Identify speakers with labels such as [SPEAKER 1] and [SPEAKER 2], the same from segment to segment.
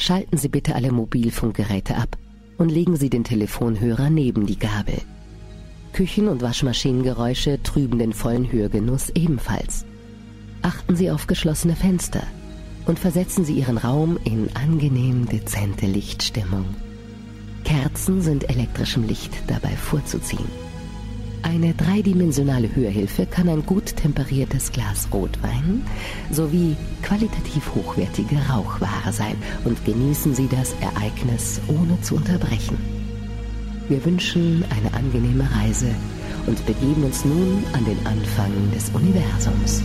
[SPEAKER 1] Schalten Sie bitte alle Mobilfunkgeräte ab und legen Sie den Telefonhörer neben die Gabel. Küchen- und Waschmaschinengeräusche trüben den vollen Hörgenuss ebenfalls. Achten Sie auf geschlossene Fenster und versetzen Sie Ihren Raum in angenehm dezente Lichtstimmung. Kerzen sind elektrischem Licht dabei vorzuziehen. Eine dreidimensionale Hörhilfe kann ein gut temperiertes Glas Rotwein sowie qualitativ hochwertige Rauchware sein und genießen Sie das Ereignis ohne zu unterbrechen. Wir wünschen eine angenehme Reise und begeben uns nun an den Anfang des Universums.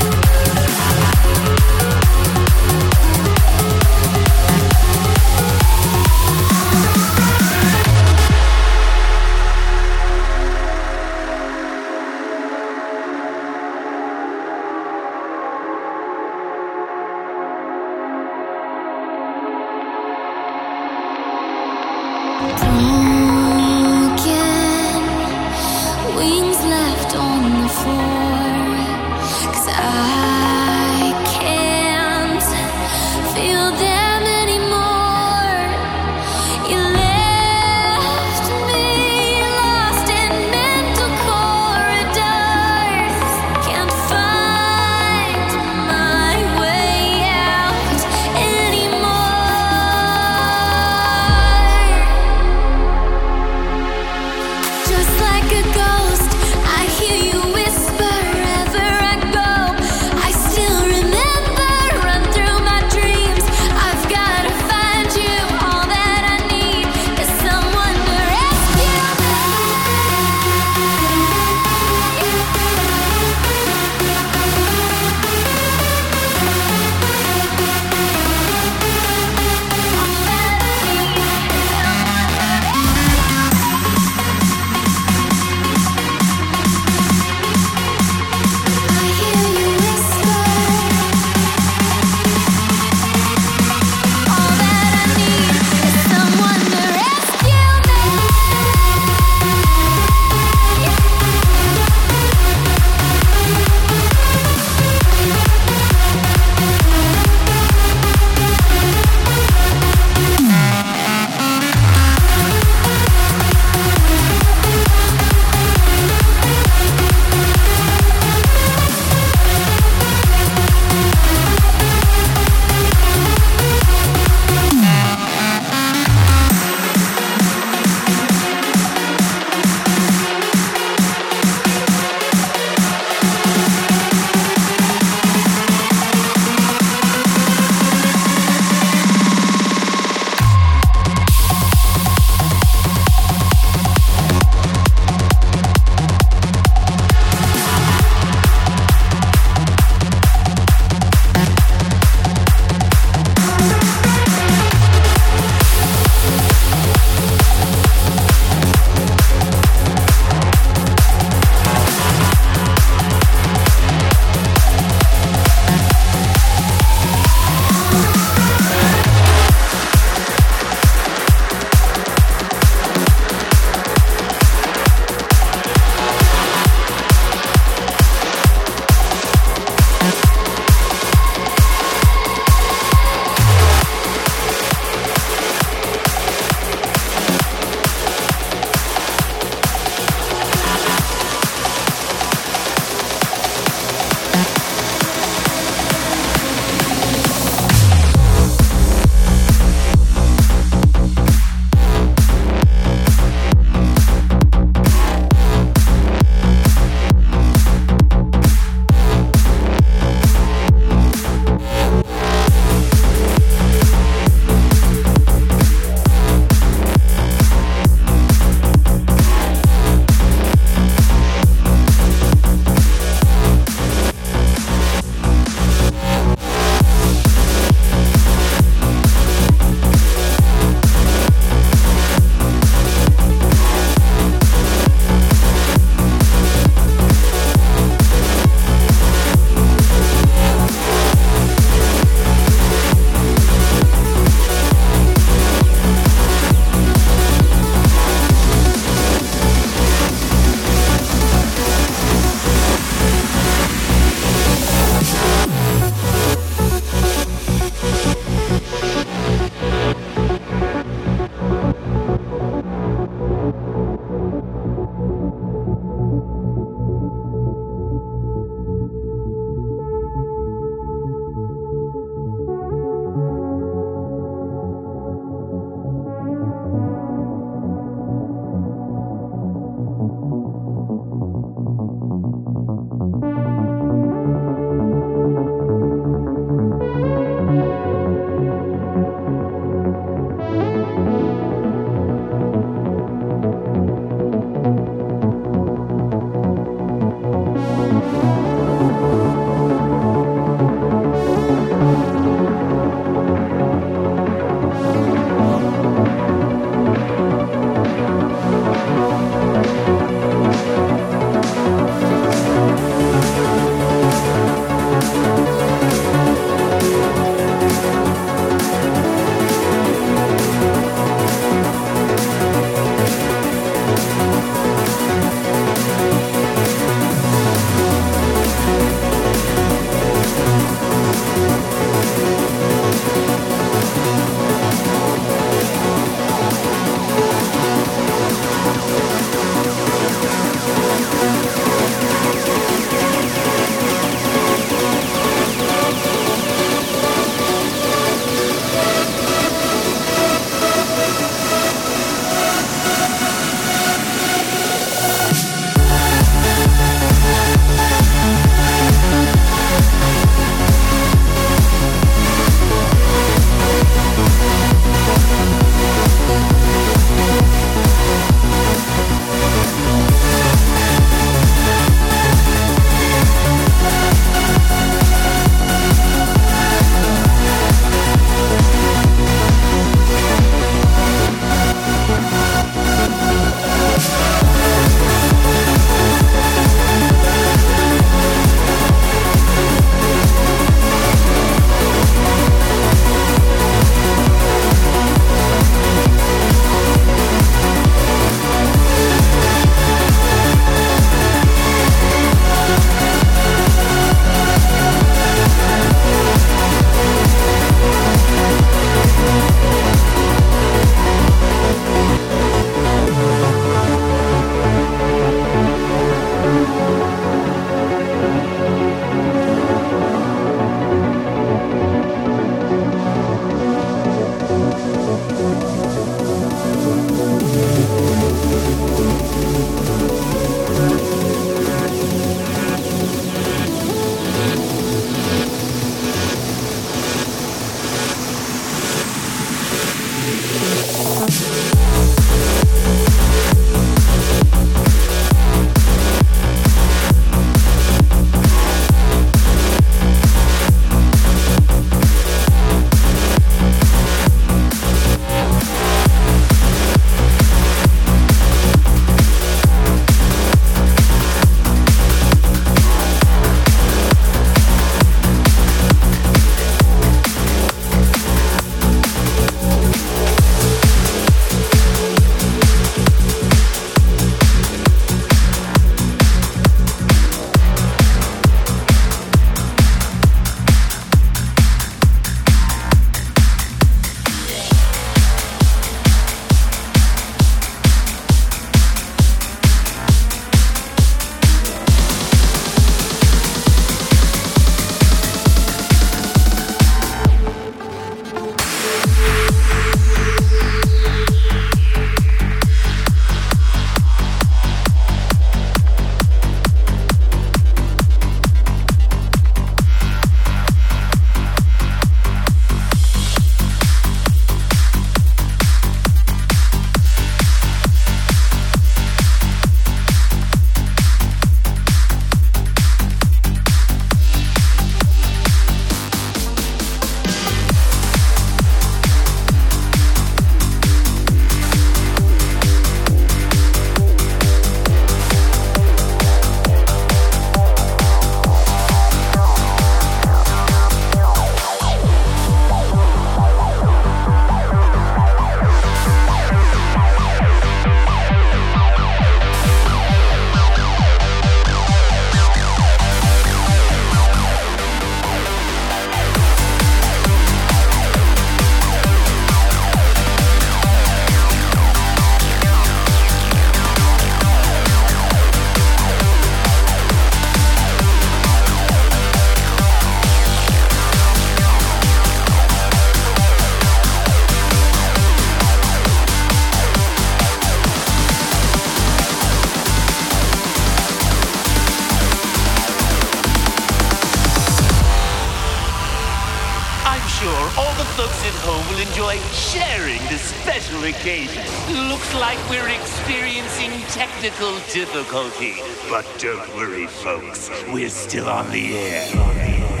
[SPEAKER 2] Difficulty. But don't worry, folks, we're still on the air.